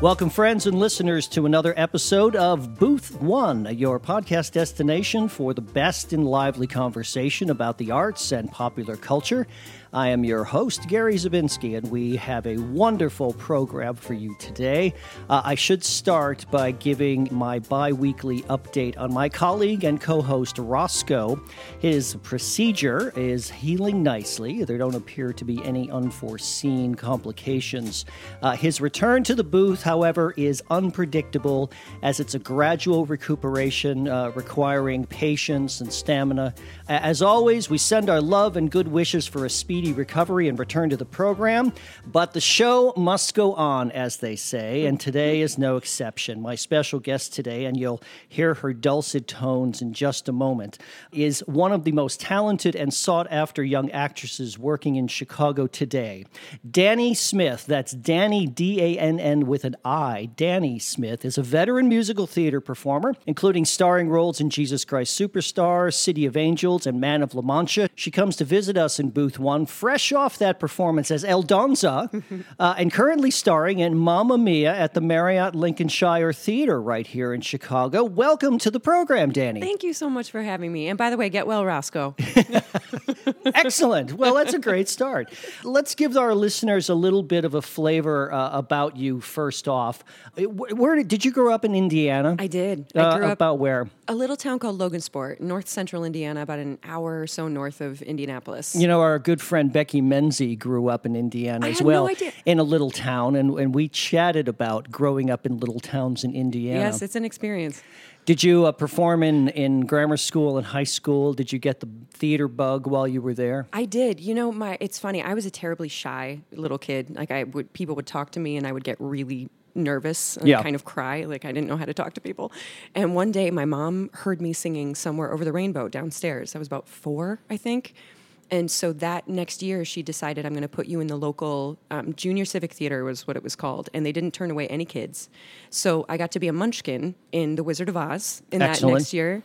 Welcome, friends and listeners, to another episode of Booth One, your podcast destination for the best in lively conversation about the arts and popular culture. I am your host, Gary Zabinski, and we have a wonderful program for you today. Uh, I should start by giving my bi weekly update on my colleague and co host, Roscoe. His procedure is healing nicely. There don't appear to be any unforeseen complications. Uh, his return to the booth, however, is unpredictable as it's a gradual recuperation uh, requiring patience and stamina. As always, we send our love and good wishes for a speedy speedy recovery and return to the program. But the show must go on, as they say, and today is no exception. My special guest today, and you'll hear her dulcet tones in just a moment, is one of the most talented and sought after young actresses working in Chicago today. Danni Smith, that's Danni D A N N with an I. Danni Smith is a veteran musical theater performer, including starring roles in Jesus Christ Superstar, City of Angels, and Man of La Mancha. She comes to visit us in booth one fresh off that performance as Aldonza uh, and currently starring in Mamma Mia at the Marriott Lincolnshire Theater right here in Chicago. Welcome to the program, Danni. Thank you so much for having me. And by the way, get well, Roscoe. Excellent. Well, that's a great start. Let's give our listeners a little bit of a flavor uh, about you first off. Uh, where, where, did you grow up in Indiana? I did. I uh, up about where? A little town called Logansport, north central Indiana, about an hour or so north of Indianapolis. You know, our good friend Becky Menzie grew up in Indiana I as well, no in a little town, and, and we chatted about growing up in little towns in Indiana. Yes, it's an experience. Did you uh, perform in, in grammar school and high school? Did you get the theater bug while you were there? I did. You know, my it's funny. I was a terribly shy little kid. Like I would, people would talk to me, and I would get really nervous and yeah. kind of cry like I didn't know how to talk to people. And one day my mom heard me singing somewhere over the rainbow downstairs. I was about 4, I think. And so that next year, she decided, I'm going to put you in the local um, junior civic theater, was what it was called. And they didn't turn away any kids. So I got to be a munchkin in The Wizard of Oz in Excellent. that next year.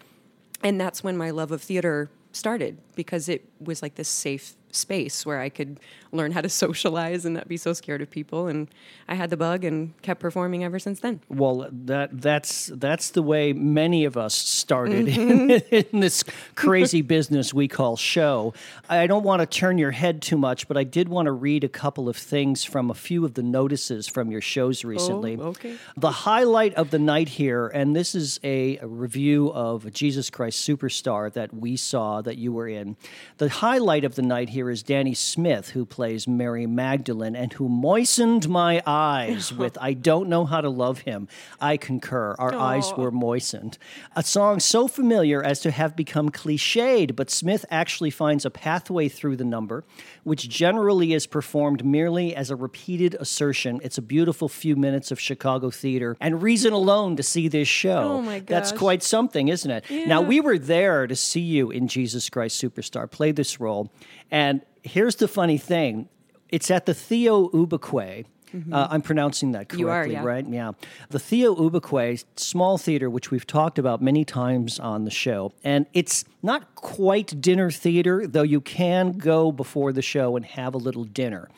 And that's when my love of theater started because it was like this safe space where I could learn how to socialize and not be so scared of people. And I had the bug and kept performing ever since then. Well, that that's that's the way many of us started mm-hmm. in, in, this crazy business we call show. I don't want to turn your head too much, but I did want to read a couple of things from a few of the notices from your shows recently. Oh, okay. The highlight of the night here, and this is a, a review of Jesus Christ Superstar that we saw that you were in. The highlight of the night here is Danni Smith, who plays Mary Magdalene and who moistened my eyes with I Don't Know How to Love Him. I concur. Our Aww. eyes were moistened. A song so familiar as to have become cliched, but Smith actually finds a pathway through the number, which generally is performed merely as a repeated assertion. It's a beautiful few minutes of Chicago theater and reason alone to see this show. Oh my gosh. That's quite something, isn't it? Yeah. Now, we were there to see you in Jesus Christ Superstar play this role. And here's the funny thing it's at the Theo Ubique. Mm-hmm. Uh, I'm pronouncing that correctly, are, yeah. right? Yeah. The Theo Ubique small theater, which we've talked about many times on the show. And it's not quite dinner theater, though you can go before the show and have a little dinner.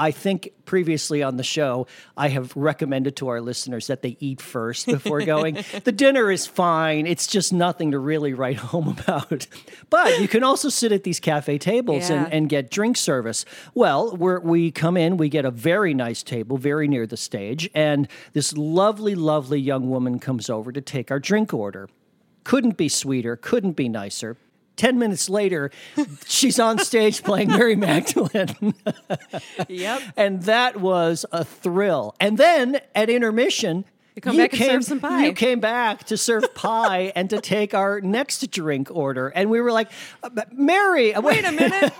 I think previously on the show, I have recommended to our listeners that they eat first before going. the dinner is fine, it's just nothing to really write home about. But you can also sit at these cafe tables yeah. and, and, get drink service. Well, we come in, we get a very nice table very near the stage, and this lovely, lovely young woman comes over to take our drink order. Couldn't be sweeter, couldn't be nicer. 10 minutes later, she's on stage playing Mary Magdalene. yep. And that was a thrill. And then at intermission, you come you back came, and serve some pie. You came back to serve pie and to take our next drink order. And we were like, uh, Mary, wait a minute.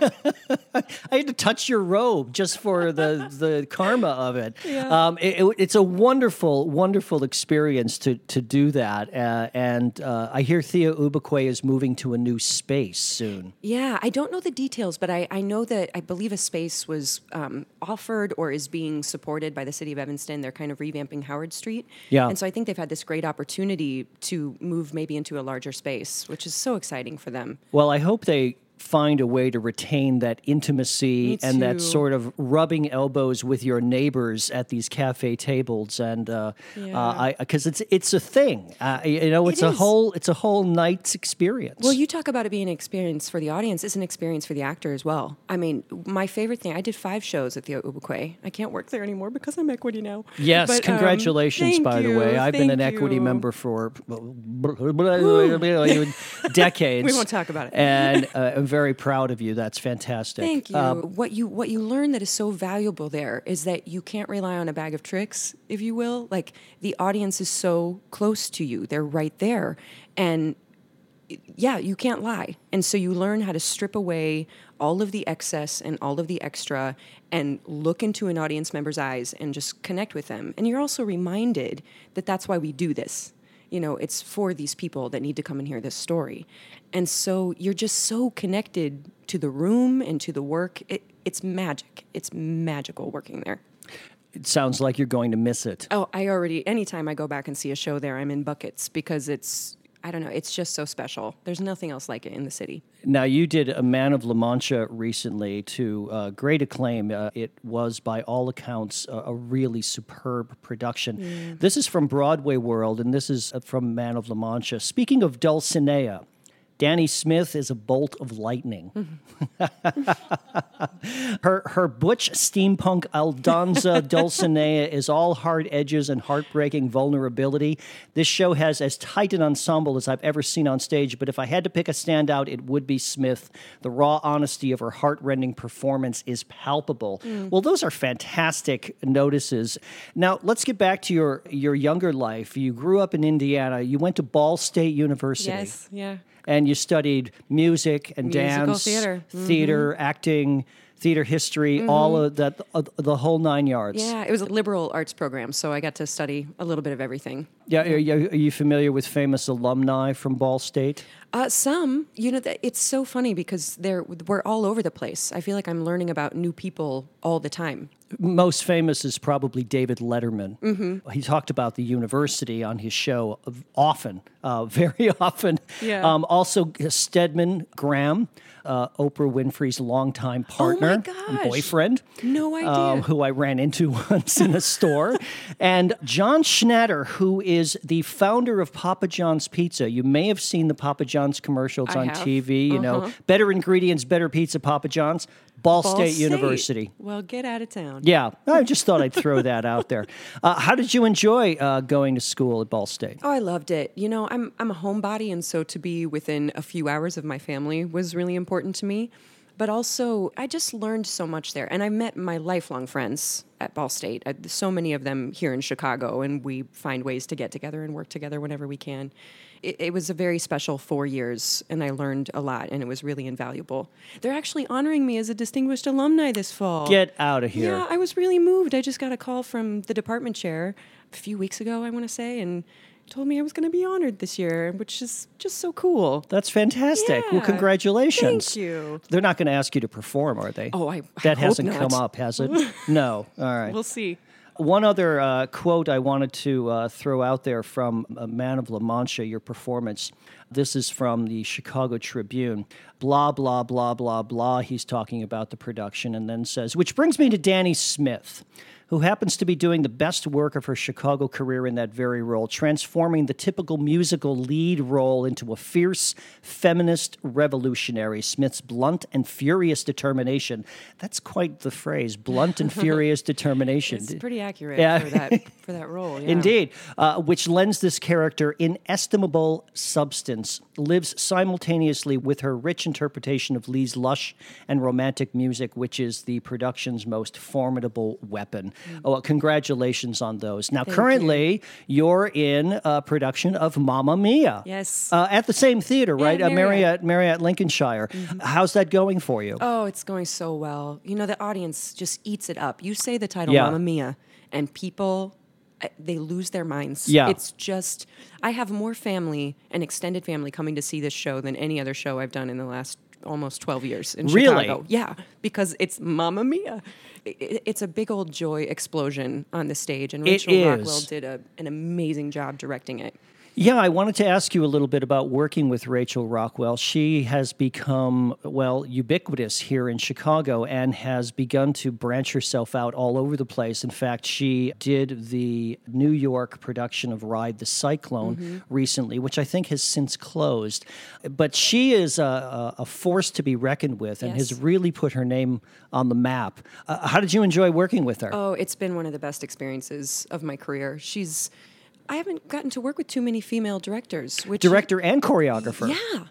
I had to touch your robe just for the, the karma of it. Yeah. Um, it, it. It's a wonderful, wonderful experience to, to do that. Uh, and uh, I hear Theo Ubique is moving to a new space soon. Yeah, I don't know the details, but I, I know that I believe a space was um, offered or is being supported by the city of Evanston. They're kind of revamping Howard Street. Yeah. And so I think they've had this great opportunity to move maybe into a larger space, which is so exciting for them. Well, I hope they find a way to retain that intimacy and that sort of rubbing elbows with your neighbors at these cafe tables, and uh, Yeah. uh, I because it's it's a thing. Uh, you know, it's a is. whole it's a whole night's experience. Well, you talk about it being an experience for the audience. It's an experience for the actor as well. I mean, my favorite thing, I did five shows at the Ubique. I can't work there anymore because I'm equity now. Yes, But, um, congratulations, thank by the way. I've been an equity you. member for decades. We won't talk about it. And uh, very proud of you. That's fantastic. Thank you. Um, what you what you learn that is so valuable there is that you can't rely on a bag of tricks, if you will. Like the audience is so close to you; they're right there, and yeah, you can't lie. And so you learn how to strip away all of the excess and all of the extra and look into an audience member's eyes and just connect with them. And you're also reminded that that's why we do this. You know, it's for these people that need to come and hear this story. And so you're just so connected to the room and to the work. It, it's magic. It's magical working there. it sounds like you're going to miss it. Oh, I already, anytime I go back and see a show there, I'm in buckets because it's, I don't know, it's just so special. There's nothing else like it in the city. Now, you did A Man of La Mancha recently to uh, great acclaim. Uh, it was, by all accounts, a, a really superb production. This is from Broadway World, and this is uh, from Man of La Mancha. Speaking of Dulcinea, Danni Smith is a bolt of lightning. her her butch steampunk Aldonza Dulcinea is all hard edges and heartbreaking vulnerability. This show has as tight an ensemble as I've ever seen on stage, but if I had to pick a standout, it would be Smith. The raw honesty of her heartrending performance is palpable. Mm. Well, those are fantastic notices. Now, let's get back to your your younger life. You grew up in Indiana. You went to Ball State University Yes, yeah. and you studied music and Musical dance, theater. theater, acting, theater history, all of that, uh, the whole nine yards. Yeah, it was a liberal arts program, so I got to study a little bit of everything. Yeah, are are you familiar with famous alumni from Ball State? Uh, some, you know, it's so funny because they're we're all over the place. I feel like I'm learning about new people all the time. Most famous is probably David Letterman. Mm-hmm. He talked about the university on his show often, uh, very often. Yeah. Um, also, Stedman Graham, uh, Oprah Winfrey's longtime partner, and Oh gosh. boyfriend. No idea. um, who I ran into once in a store, and John Schnatter, who is the founder of Papa John's Pizza. You may have seen the Papa John's commercials I on have. TV. You know, better ingredients, better pizza, Papa John's. Ball, Ball State, University. Well, get out of town. Yeah, I just thought I'd throw that out there. Uh, how did you enjoy uh, going to school at Ball State? Oh, I loved it. You know, I'm I'm a homebody, and so to be within a few hours of my family was really important to me. But also, I just learned so much there, and I met my lifelong friends at Ball State. So many of them here in Chicago, and we find ways to get together and work together whenever we can. It, it was a very special four years, and I learned a lot, and it was really invaluable. They're actually honoring me as a distinguished alumni this fall. Get out of here. Yeah, I was really moved. I just got a call from the department chair a few weeks ago, I want to say, and told me I was going to be honored this year, which is just so cool. That's fantastic. Well, congratulations. Thank you. They're not going to ask you to perform, are they? Oh, I- I that hope hasn't not. come up, has it? no. All right. We'll see. One other uh, quote I wanted to uh, throw out there from uh, Man of La Mancha, your performance. This is from the Chicago Tribune. Blah, blah, blah, blah, blah. He's talking about the production and then says, which brings me to Danni Smith, who happens to be doing the best work of her Chicago career in that very role, transforming the typical musical lead role into a fierce feminist revolutionary. Smith's blunt and furious determination. That's quite the phrase, blunt and furious determination. It's pretty accurate Yeah. for that for that role. Yeah. Indeed, uh, which lends this character inestimable substance, lives simultaneously with her rich interpretation of Leigh's lush and romantic music, which is the production's most formidable weapon. Oh, well, congratulations on those. Now, Mm. Thank currently, you. are in a production of Mamma Mia. Yes. Uh, at the same theater, right? Uh, Marriott. Marriott, Marriott, Lincolnshire. How's that going for you? Oh, it's going so well. You know, the audience just eats it up. You say the title Yeah. Mamma Mia, and people they lose their minds. Yeah. It's just I have more family and extended family coming to see this show than any other show I've done in the last almost 12 years in Really? Chicago. Yeah, because it's Mamma Mia. It's a big old joy explosion on the stage, and Rachel Rockwell did a, an amazing job directing it. Yeah, I wanted to ask you a little bit about working with Rachel Rockwell. She has become, well, ubiquitous here in Chicago and has begun to branch herself out all over the place. In fact, she did the New York production of Ride the Cyclone mm-hmm. recently, which I think has since closed. But she is a, a force to be reckoned with and yes. has really put her name on the map. Uh, how did you enjoy working with her? Oh, it's been one of the best experiences of my career. She's I haven't gotten to work with too many female directors. Which Director and choreographer. Yeah.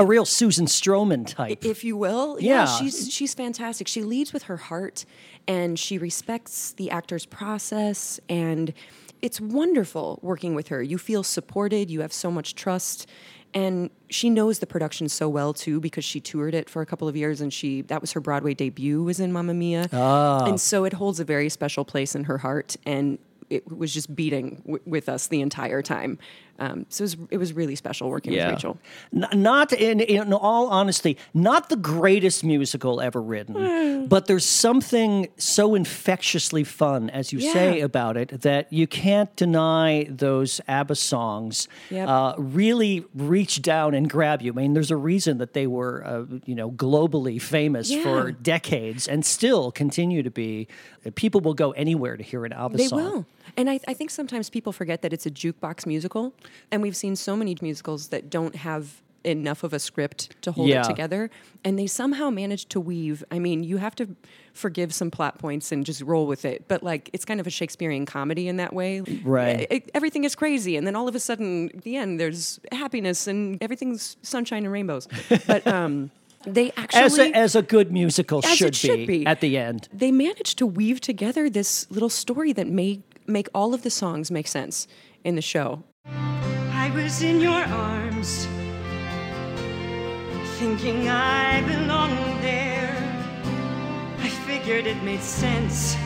A real Susan Stroman type, if you will. Yeah. yeah, she's she's fantastic. She leads with her heart, and she respects the actor's process, and it's wonderful working with her. You feel supported. You have so much trust, and she knows the production so well too because she toured it for a couple of years and she that was her broadway debut was in mamma mia oh. and so it holds a very special place in her heart and it was just beating w- with us the entire time. Um, so it was, it was really special working yeah. with Rachel. N- not in, in all honesty, not the greatest musical ever written, mm. but there's something so infectiously fun, as you yeah. say, about it that you can't deny those ABBA songs yep. uh, really reach down and grab you. I mean, there's a reason that they were, uh, you know, globally famous yeah. for decades and still continue to be. People will go anywhere to hear an ABBA they song. They will. And I, I think sometimes people forget that it's a jukebox musical. And we've seen so many musicals that don't have enough of a script to hold yeah. it together. And they somehow manage to weave i mean you have to forgive some plot points and just roll with it but like it's kind of a shakespearean comedy in that way. Right. It, it, everything is crazy and then all of a sudden at the end there's happiness and everything's sunshine and rainbows. But um they actually as a, as a good musical should, should be, be, at the end. They managed to weave together this little story that made make all of the songs make sense in the show. I was in your arms, thinking I belonged there. I figured it made sense,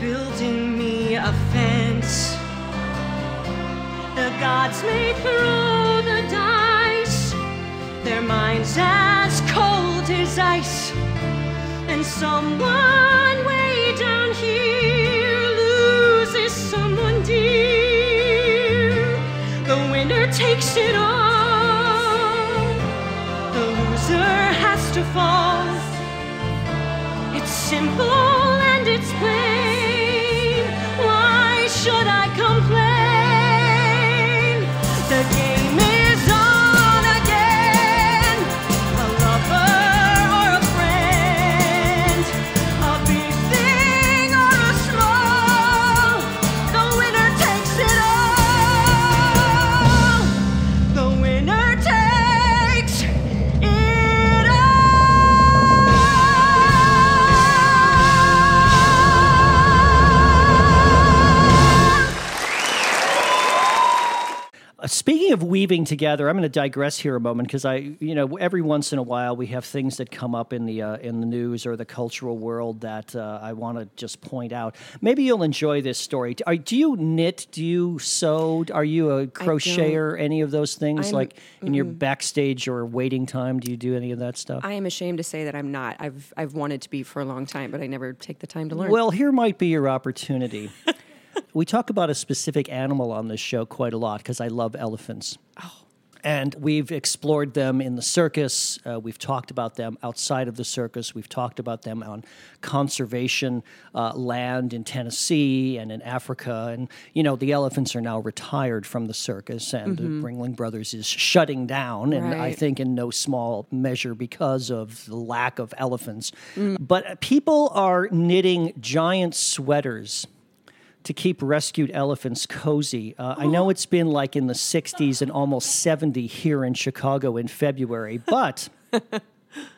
building me a fence. The gods may throw the dice, their minds as cold as ice, and someone takes it all. The loser has to fall. It's simple and it's plain. Speaking of weaving together, I'm going to digress here a moment because I, you know, every once in a while we have things that come up in the uh, in the news or the cultural world that uh, I want to just point out. Maybe you'll enjoy this story. Are, do you knit? Do you sew? Are you a crocheter? Any of those things? I'm, like in mm your backstage or waiting time, do you do any of that stuff? I am ashamed to say that I'm not. I've I've wanted to be for a long time, but I never take the time to learn. Well, here might be your opportunity. we talk about a specific animal on this show quite a lot because I love elephants. Oh. And we've explored them in the circus. Uh, we've talked about them outside of the circus. We've talked about them on conservation uh, land in Tennessee and in Africa. And, you know, the elephants are now retired from the circus, and mm-hmm. the Ringling Brothers is shutting down. And right. I think in no small measure because of the lack of elephants. Mm. But people are knitting giant sweaters to keep rescued elephants cozy. Uh, I know it's been like in the 60s and almost 70 here in Chicago in February, but.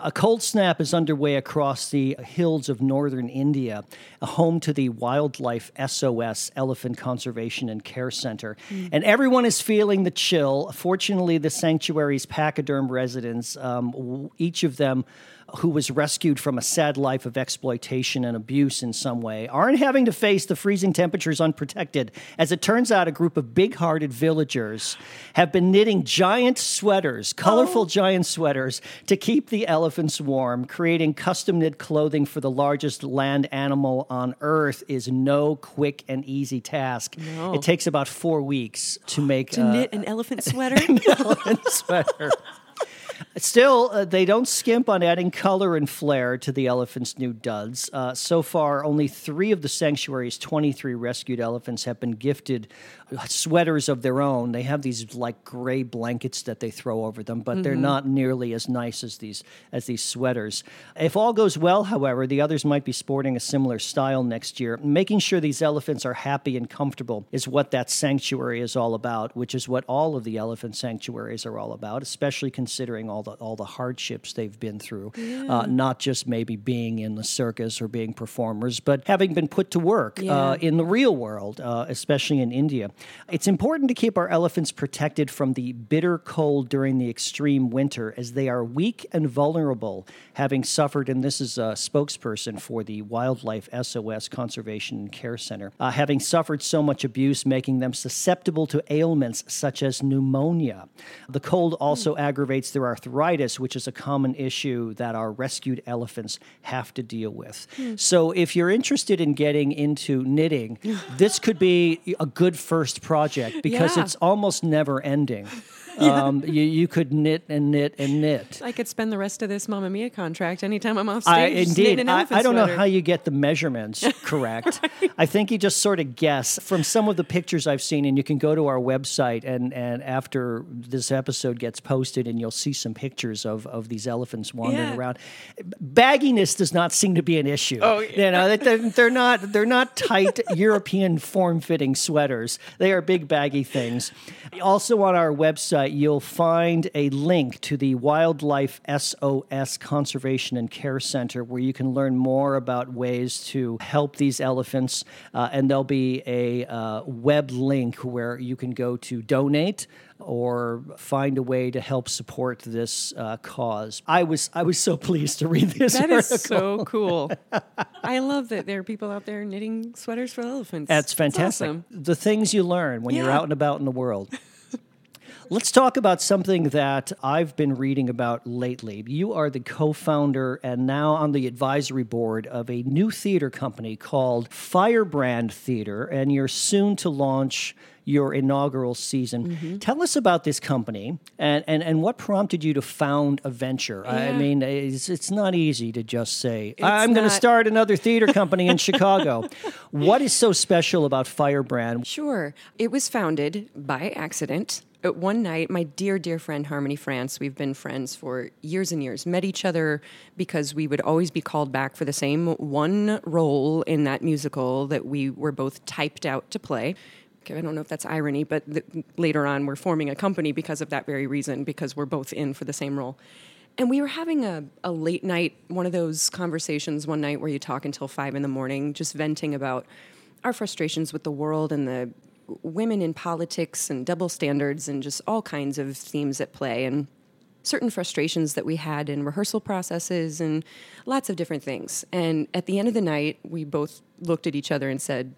A cold snap is underway across the hills of northern India, home to the Wildlife SOS Elephant Conservation and Care Center. Mm. And everyone is feeling the chill. Fortunately, the sanctuary's pachyderm residents, um, each of them who was rescued from a sad life of exploitation and abuse in some way, aren't having to face the freezing temperatures unprotected. As it turns out, a group of big hearted villagers have been knitting giant sweaters, colorful giant sweaters, to keep the elephants warm. Creating custom knit clothing for the largest land animal on earth is no quick and easy task. No. It takes about four weeks to make To uh, knit an elephant sweater? elephant sweater. Still, uh, they don't skimp on adding color and flair to the elephant's new duds. Uh, so far, only three of the sanctuary's 23 rescued elephants have been gifted uh, sweaters of their own. They have these like gray blankets that they throw over them, but they're not nearly as nice as these as these sweaters. If all goes well, however, the others might be sporting a similar style next year. Making sure these elephants are happy and comfortable is what that sanctuary is all about, which is what all of the elephant sanctuaries are all about, especially considering all the all the hardships they've been through. Uh, not just maybe being in the circus or being performers, but having been put to work Yeah. uh, in the real world, uh, especially in India. It's important to keep our elephants protected from the bitter cold during the extreme winter, as they are weak and vulnerable, having suffered, and this is a spokesperson for the Wildlife SOS Conservation and Care Center, uh, having suffered so much abuse, making them susceptible to ailments such as pneumonia. The cold also aggravates their arthritis, which is a common issue that our rescued elephants have to deal with. Hmm. So, if you're interested in getting into knitting, this could be a good first project because Yeah. it's almost never ending. Um, you, you could knit and knit and knit. I could spend the rest of this Mamma Mia contract anytime I'm off stage. I, indeed. I, I don't know how you get the measurements correct. I think you just sort of guess from some of the pictures I've seen, and you can go to our website and, and after this episode gets posted, and you'll see some pictures of, of these elephants wandering Yeah. around. Bagginess does not seem to be an issue. Oh, yeah. you know, they're, they're not they're not tight European form fitting sweaters. They are big baggy things. Also on our website, you'll find a link to the Wildlife SOS Conservation and Care Center where you can learn more about ways to help these elephants. Uh, and there'll be a uh, web link where you can go to donate or find a way to help support this uh, cause. I was I was so pleased to read this. That is article. so cool. I love that there are people out there knitting sweaters for elephants. That's fantastic. awesome. The things you learn when you're out and about in the world. Let's talk about something that I've been reading about lately. You are the co founder and now on the advisory board of a new theater company called Firebrand Theater, and you're soon to launch your inaugural season. Mm-hmm. Tell us about this company and, and, and what prompted you to found a venture. I mean, it's, it's not easy to just say, I'm going to start another theater company in Chicago. What is so special about Firebrand? Sure. It was founded by accident. Uh, One night, my dear, dear friend Harmony France, we've been friends for years and years, met each other because we would always be called back for the same one role in that musical that we were both typed out to play. I don't know if that's irony, but th- later on, we're forming a company because of that very reason, because we're both in for the same role. And we were having a, a late night, one of those conversations one night where you talk until five in the morning, just venting about our frustrations with the world and the women in politics and double standards and just all kinds of themes at play and certain frustrations that we had in rehearsal processes and lots of different things. And at the end of the night, we both looked at each other and said,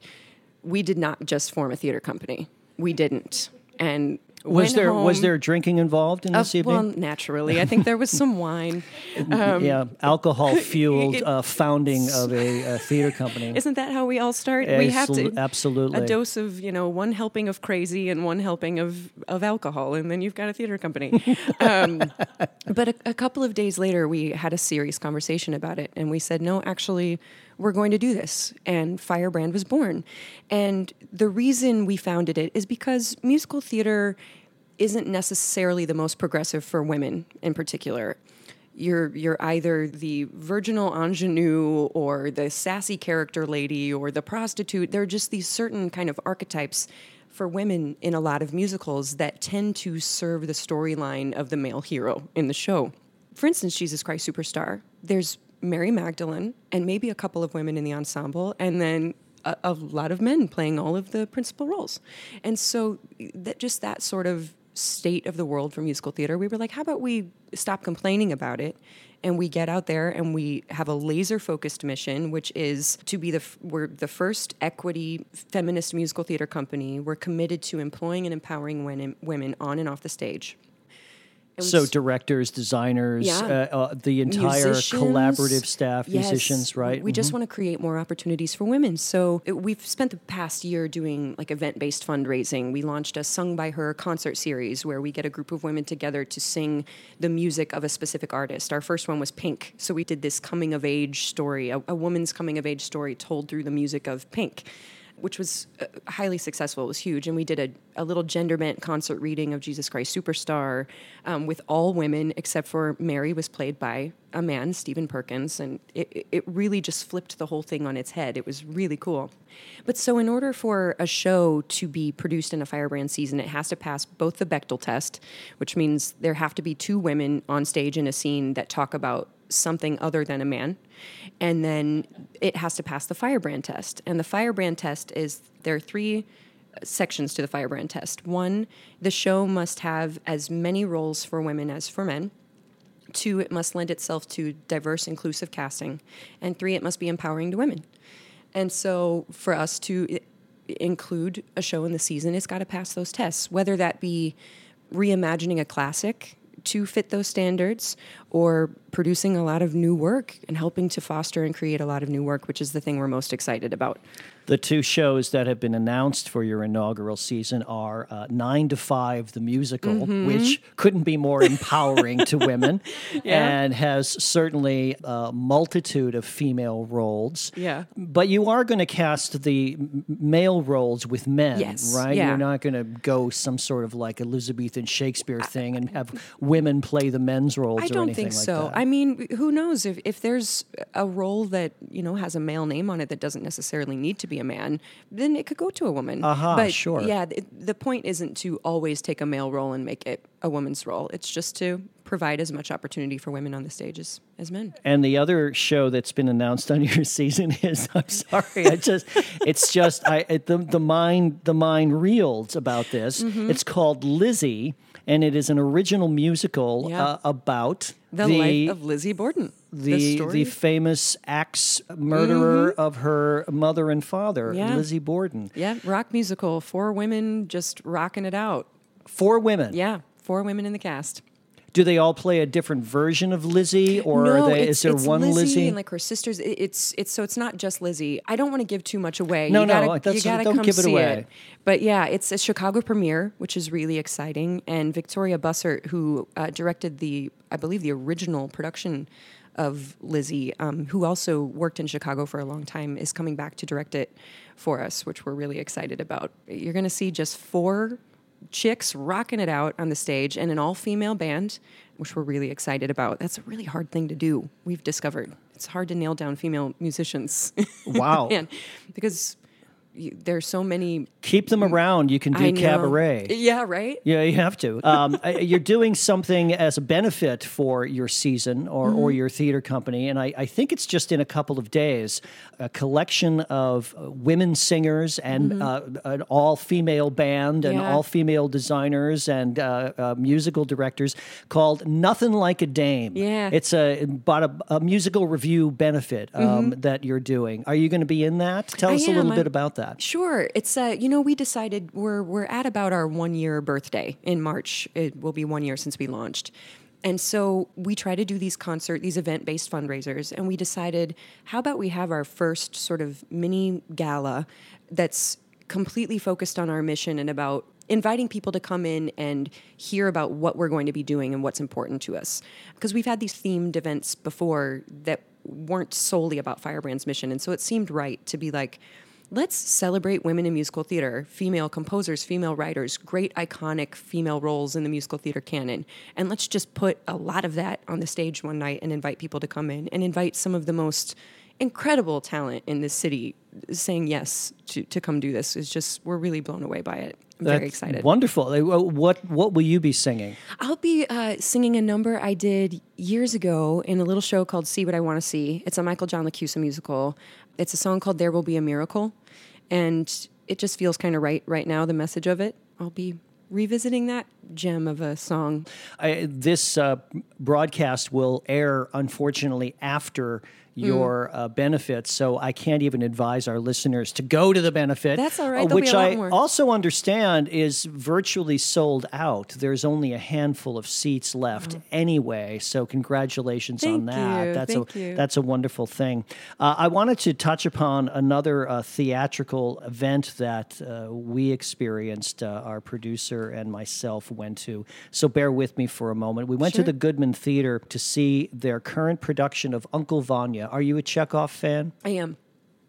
"We did not just form a theater company. We didn't." And Was there was there drinking involved in uh, this evening? well, naturally, I think there was some wine. Um, yeah, alcohol fueled uh, founding of a, a theater company. Isn't that how we all start? we have to absolutely. a dose of you know one helping of crazy and one helping of of alcohol, and then you've got a theater company. um, but a, a couple of days later, we had a serious conversation about it, and we said, no, actually, we're going to do this. And Firebrand was born, and the reason we founded it is because musical theater isn't necessarily the most progressive for women in particular you're you're either the virginal ingenue or the sassy character lady or the prostitute. There are just these certain kind of archetypes for women in a lot of musicals that tend to serve the storyline of the male hero in the show. For instance, Jesus Christ Superstar. There's Mary Magdalene and maybe a couple of women in the ensemble, and then a, a lot of men playing all of the principal roles. And so that just that sort of state of the world for musical theater, we were like, how about we stop complaining about it and we get out there and we have a laser focused mission, which is to be the we're the first equity feminist musical theater company. We're committed to employing and empowering women women on and off the stage. So directors, designers, Yeah. uh, uh, the entire musicians. collaborative staff, Yes. musicians, right? Mm-hmm. We just want to create more opportunities for women. So it, we've spent the past year doing like event-based fundraising. We launched a "Sung by Her" concert series where we get a group of women together to sing the music of a specific artist. Our first one was Pink, so we did this coming-of-age story, a, a woman's coming-of-age story told through the music of Pink. Which was uh, highly successful. It was huge, and we did a, a little gender bent concert reading of Jesus Christ Superstar um, with all women except for Mary was played by a man, Stephen Perkins, and it, it really just flipped the whole thing on its head. It was really cool. But so, in order for a show to be produced in a Firebrand season, it has to pass both the Bechdel test, which means there have to be two women on stage in a scene that talk about something other than a man. And then it has to pass the Firebrand test. And the Firebrand test is there are three sections to the Firebrand test. One, the show must have as many roles for women as for men. Two, it must lend itself to diverse, inclusive casting. And three, it must be empowering to women. And so for us to include a show in the season, it's got to pass those tests, whether that be reimagining a classic to fit those standards or producing a lot of new work and helping to foster and create a lot of new work, which is the thing we're most excited about. The two shows that have been announced for your inaugural season are uh, Nine to Five, the musical, Mm-hmm. which couldn't be more empowering to women and has certainly a multitude of female roles. Yeah. But you are going to cast the male roles with men, Yes, right? yeah. You're not going to go some sort of like Elizabethan Shakespeare thing and have women play the men's roles I or don't anything think like so. that. I mean, who knows if if there's a role that you know has a male name on it that doesn't necessarily need to be a man, then it could go to a woman. Aha, but sure. Yeah, th- the point isn't to always take a male role and make it a woman's role. It's just to provide as much opportunity for women on the stage as, as men. And the other show that's been announced on your season is I'm sorry, I just it's just I it, the the mind the mind reels about this. Mm-hmm. It's called Lizzie, and it is an original musical Yeah. uh, about The, life of Lizzie Borden. the the, story. famous axe murderer of her mother and father, Mm-hmm. Yeah. Lizzie Borden. yeah, rock musical, four women just rocking it out. Four women. Yeah, four women in the cast. Do they all play a different version of Lizzie, or no, are they, is there one Lizzie, Lizzie? and like her sisters? It- It's it's so it's not just Lizzie. I don't want to give too much away. No, you no, gotta, that's- you gotta don't come give it see away. It. But yeah, it's a Chicago premiere, which is really exciting. And Victoria Bussert, who uh, directed the, I believe, the original production of Lizzie, um, who also worked in Chicago for a long time, is coming back to direct it for us, which we're really excited about. You're going to see just four chicks rocking it out on the stage and an all female band, which we're really excited about. That's a really hard thing to do, we've discovered. It's hard to nail down female musicians. Wow. Because you, there's so many. Keep them around. You can do cabaret. Yeah, right? Yeah, you have to. Um, you're doing something as a benefit for your season or, Mm-hmm. or your theater company, and I, I think it's just in a couple of days. A collection of uh, women singers and uh, an all female band and Mm-hmm. Yeah. all female designers and uh, uh, musical directors called Nothing Like a Dame. Yeah. It's a, about a, a musical review benefit um, that you're doing. Are you going to be in that? Tell Mm-hmm. I us a little I'm- bit about that. Sure. It's uh, you know, we decided we're we're at about our one year birthday in March. It will be one year since we launched. And so we try to do these concert, these event based fundraisers, and we decided, how about we have our first sort of mini gala that's completely focused on our mission and about inviting people to come in and hear about what we're going to be doing and what's important to us. Because we've had these themed events before that weren't solely about Firebrand's mission. And so it seemed right to be like, let's celebrate women in musical theater, female composers, female writers, great iconic female roles in the musical theater canon. And let's just put a lot of that on the stage one night and invite people to come in and invite some of the most incredible talent in this city saying yes to, to come do this. Is just, we're really blown away by it. I'm very excited. Wonderful. What what will you be singing? I'll be uh, singing a number I did years ago in a little show called See What I Want to See. It's a Michael John LaChiusa musical. It's a song called There Will Be a Miracle. And it just feels kind of right right now, the message of it. I'll be revisiting that gem of a song. I, this uh, broadcast will air, unfortunately, after. Your uh, benefits, so I can't even advise our listeners to go to the benefit. That's all right. uh, which I more. also understand is virtually sold out. There's only a handful of seats left anyway. So congratulations on. Thank that. you. That's Thank a you. that's a wonderful thing. Uh, I wanted to touch upon another uh, theatrical event that uh, we experienced. Uh, our producer and myself went to. So bear with me for a moment. We went to the Goodman Theater to see their current production of Uncle Vanya. Are you a Chekhov fan? I am.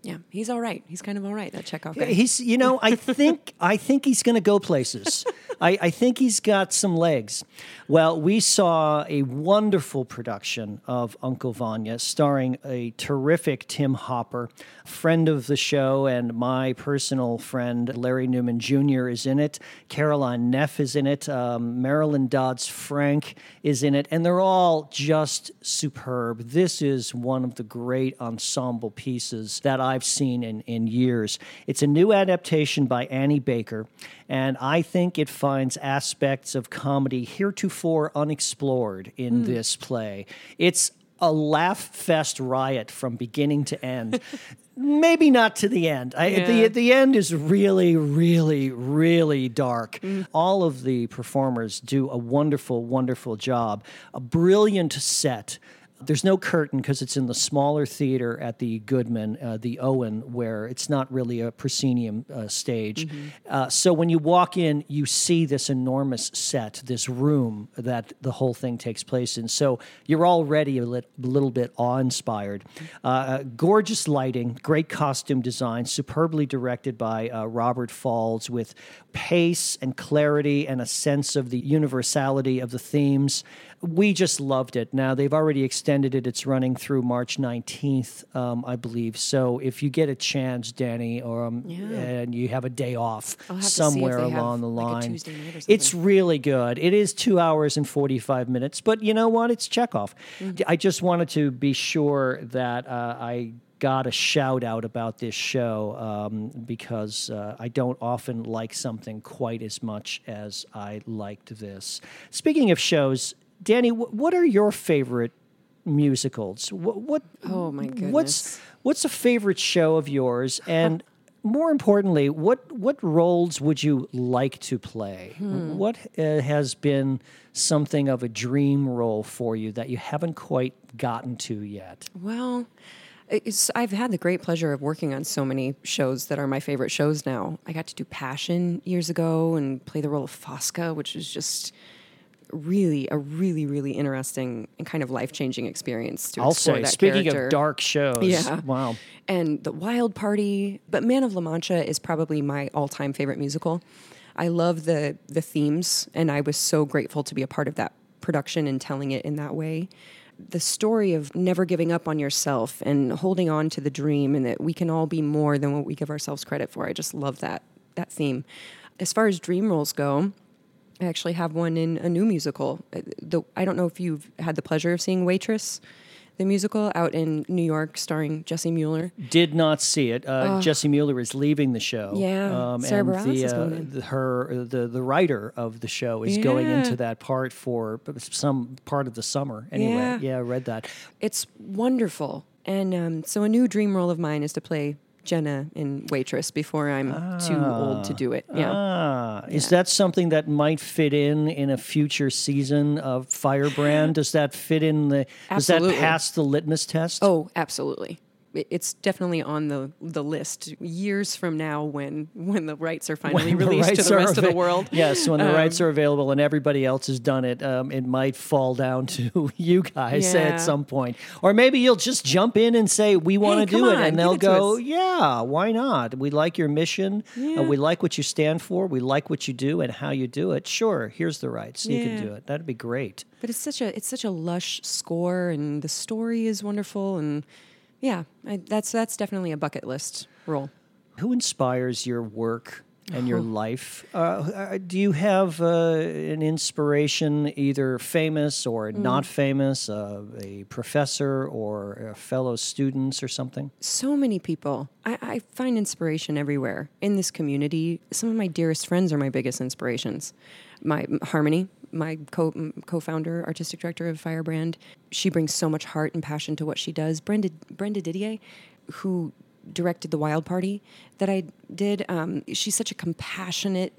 Yeah, he's all right. He's kind of all right. That Chekhov guy. He's, you know, I think I think he's going to go places. I, I think he's got some legs. Well, we saw a wonderful production of Uncle Vanya, starring a terrific Tim Hopper, friend of the show, and my personal friend Larry Neumann Jr. is in it. Caroline Neff is in it. Um, Marilyn Dodds Frank is in it, and they're all just superb. This is one of the great ensemble pieces that I've seen in, in years. It's a new adaptation by Annie Baker, and I think it finds aspects of comedy heretofore unexplored in hmm. this play. It's a laugh fest riot from beginning to end. Maybe not to the end. I, at the the end is really, really, really dark. Hmm. All of the performers do a wonderful, wonderful job. A brilliant set. There's no curtain because it's in the smaller theater at the Goodman, uh, the Owen, where it's not really a proscenium uh, stage. Uh, so when you walk in, you see this enormous set, this room that the whole thing takes place in. So you're already a lit, little bit awe inspired. Uh, gorgeous lighting, great costume design, superbly directed by uh, Robert Falls with pace and clarity and a sense of the universality of the themes. We just loved it. Now, they've already extended it. It's running through March 19th, um, I believe. So if you get a chance, Danni, or um, and you have a day off I'll have to see if somewhere along the like, line, or it's really good. It is two hours and 45 minutes, but you know what? It's Chekhov. Mm-hmm. I just wanted to be sure that uh, I got a shout out about this show um, because uh, I don't often like something quite as much as I liked this. Speaking of shows, Danni, what are your favorite musicals? What, what Oh, my What's goodness. what's what's a favorite show of yours and more importantly, what what roles would you like to play? Hmm. What uh, has been something of a dream role for you that you haven't quite gotten to yet? Well, it's, I've had the great pleasure of working on so many shows that are my favorite shows now. I got to do Passion years ago and play the role of Fosca, which was just really a really really interesting and kind of life changing experience to I'll say, that speaking character. of dark shows, Yeah. wow. and the Wild Party. But Man of La Mancha is probably my all-time favorite musical. I love the the themes, and I was so grateful to be a part of that production and telling it in that way. The story of never giving up on yourself and holding on to the dream, and that we can all be more than what we give ourselves credit for. I just love that that theme. As far as dream roles go, I actually have one in a new musical. Uh, The, I don't know if you've had the pleasure of seeing Waitress, the musical out in New York, starring Jessie Mueller. Did not see it. Uh, Jessie Mueller is leaving the show. Yeah, Sarah and the, is uh, the- her the the writer of the show is going into that part for some part of the summer. Anyway, Yeah. yeah, I read that. It's wonderful. And um, so a new dream role of mine is to play Jenna in Waitress before I'm too old to do it. Yeah. Ah, is that something that might fit in in a future season of Firebrand? Does that fit in the? Absolutely. Does that pass the litmus test? Oh, absolutely. It- It's definitely on the the list years from now when when the rights are finally When released to the rest of the world. Yes, when the Um, rights are available and everybody else has done it, um, it might fall down to you guys Yeah. at some point, or maybe you'll just jump in and say we want to come do it, and they'll it go. "Yeah, why not? We like your mission. Uh, we like what you stand for. We like what you do and how you do it. Sure, here's the rights. You can do it. That'd be great." But it's such a it's such a lush score, and the story is wonderful, and yeah, I, that's that's definitely a bucket list role. Who inspires your work and Oh. your life? Uh, uh, do you have uh, an inspiration, either famous or Mm. not famous, uh, a professor or fellow students or something? so many people. I, I find inspiration everywhere in this community. Some of my dearest friends are my biggest inspirations. my Harmony, my co co-founder, artistic director of Firebrand, she brings so much heart and passion to what she does. Brenda Brenda Didier, who directed the Wild Party that I did, um, she's such a compassionate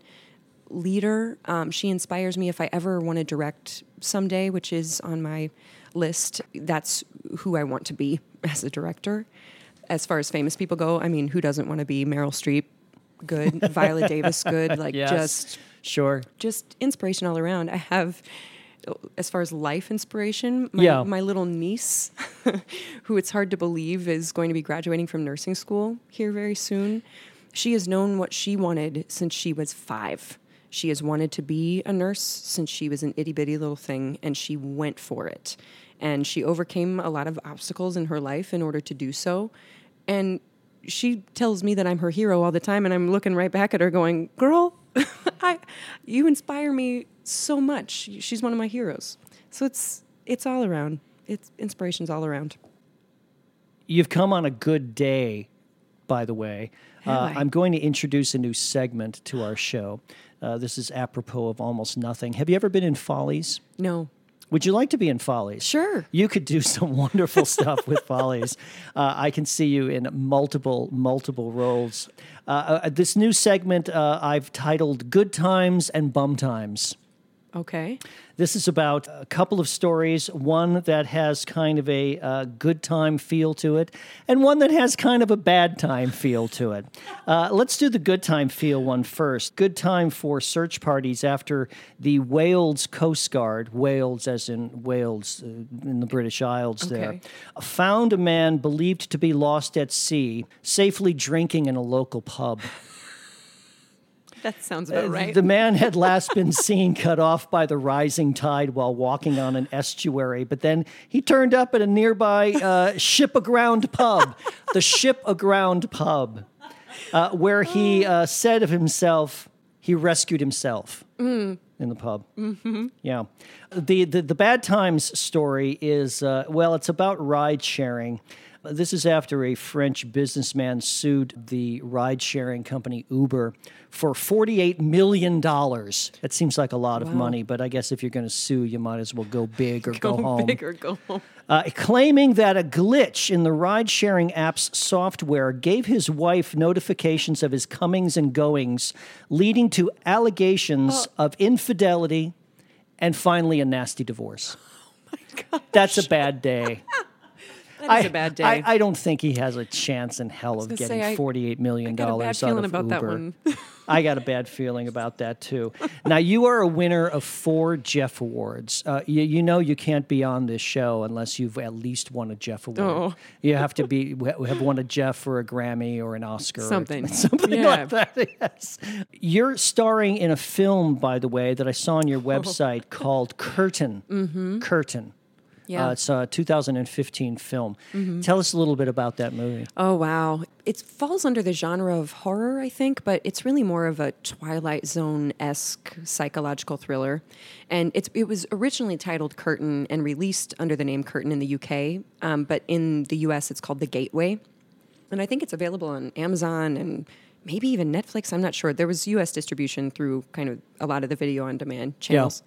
leader. Um, she inspires me if I ever want to direct someday, which is on my list. That's who I want to be as a director. As far as famous people go, I mean, who doesn't want to be Meryl Streep? Good, Viola Davis, good. Like Yes. just Sure. just inspiration all around. I have, as far as life inspiration, my, Yeah. my little niece, who it's hard to believe is going to be graduating from nursing school here very soon. She has known what she wanted since she was five. She has wanted to be a nurse since she was an itty bitty little thing, and she went for it. And she overcame a lot of obstacles in her life in order to do so. And she tells me that I'm her hero all the time, and I'm looking right back at her, going, "Girl, I, you inspire me so much. She's one of my heroes." So it's it's all around. It's inspirations all around. You've come on a good day, by the way. Uh? I'm going to introduce a new segment to our show. Uh, this is apropos of almost nothing. Have you ever been in Follies? No, Would you like to be in Follies? Sure. You could do some wonderful stuff with Follies. Uh, I can see you in multiple, multiple roles. Uh, uh, this new segment uh, I've titled Good Times and Bum Times. Okay, This is about a couple of stories, one that has kind of a uh, good time feel to it, and one that has kind of a bad time feel to it. Uh, let's do the good time feel one first. Good time for search parties after the Wales Coast Guard, Wales as in Wales uh, in the British Isles there, found a man believed to be lost at sea, safely drinking in a local pub. That sounds about right. Uh, The man had last been seen cut off by the rising tide while walking on an estuary, but then he turned up at a nearby uh, ship aground pub, the ship aground pub, uh, where he uh, said of himself, he rescued himself in the pub. Mm-hmm. Yeah. The, the, the bad times story is, uh, well, it's about ride sharing. This is after a French businessman sued the ride sharing company Uber for $48 million. That seems like a lot of money, but I guess if you're going to sue, you might as well go big or go, home. go home big or go home. uh, claiming that a glitch in the ride sharing app's software gave his wife notifications of his comings and goings, leading to allegations of infidelity and finally a nasty divorce. Oh my god. That's a bad day. That is a bad day. I, I don't think he has a chance in hell of getting say, I- $48 million got a bad out feeling of about that Uber. one. I got a bad feeling about that too. Now you are a winner of four Jeff Awards. Uh, you, you know you can't be on this show unless you've at least won a Jeff Award. Oh. You have to be have won a Jeff or a Grammy or an Oscar, or Something. something Yeah. like that. Yes. You're starring in a film, by the way, that I saw on your website called Curtain. Mm-hmm. Curtain. Yeah. Uh, it's a 2015 film. Tell us a little bit about that movie. Oh wow! It falls under the genre of horror, I think, but it's really more of a Twilight Zone esque psychological thriller. And it's it was originally titled Curtain and released under the name Curtain in the UK, um, but in the US it's called The Gateway. And I think it's available on Amazon and maybe even Netflix. I'm not sure. There was US distribution through kind of a lot of the video on demand channels.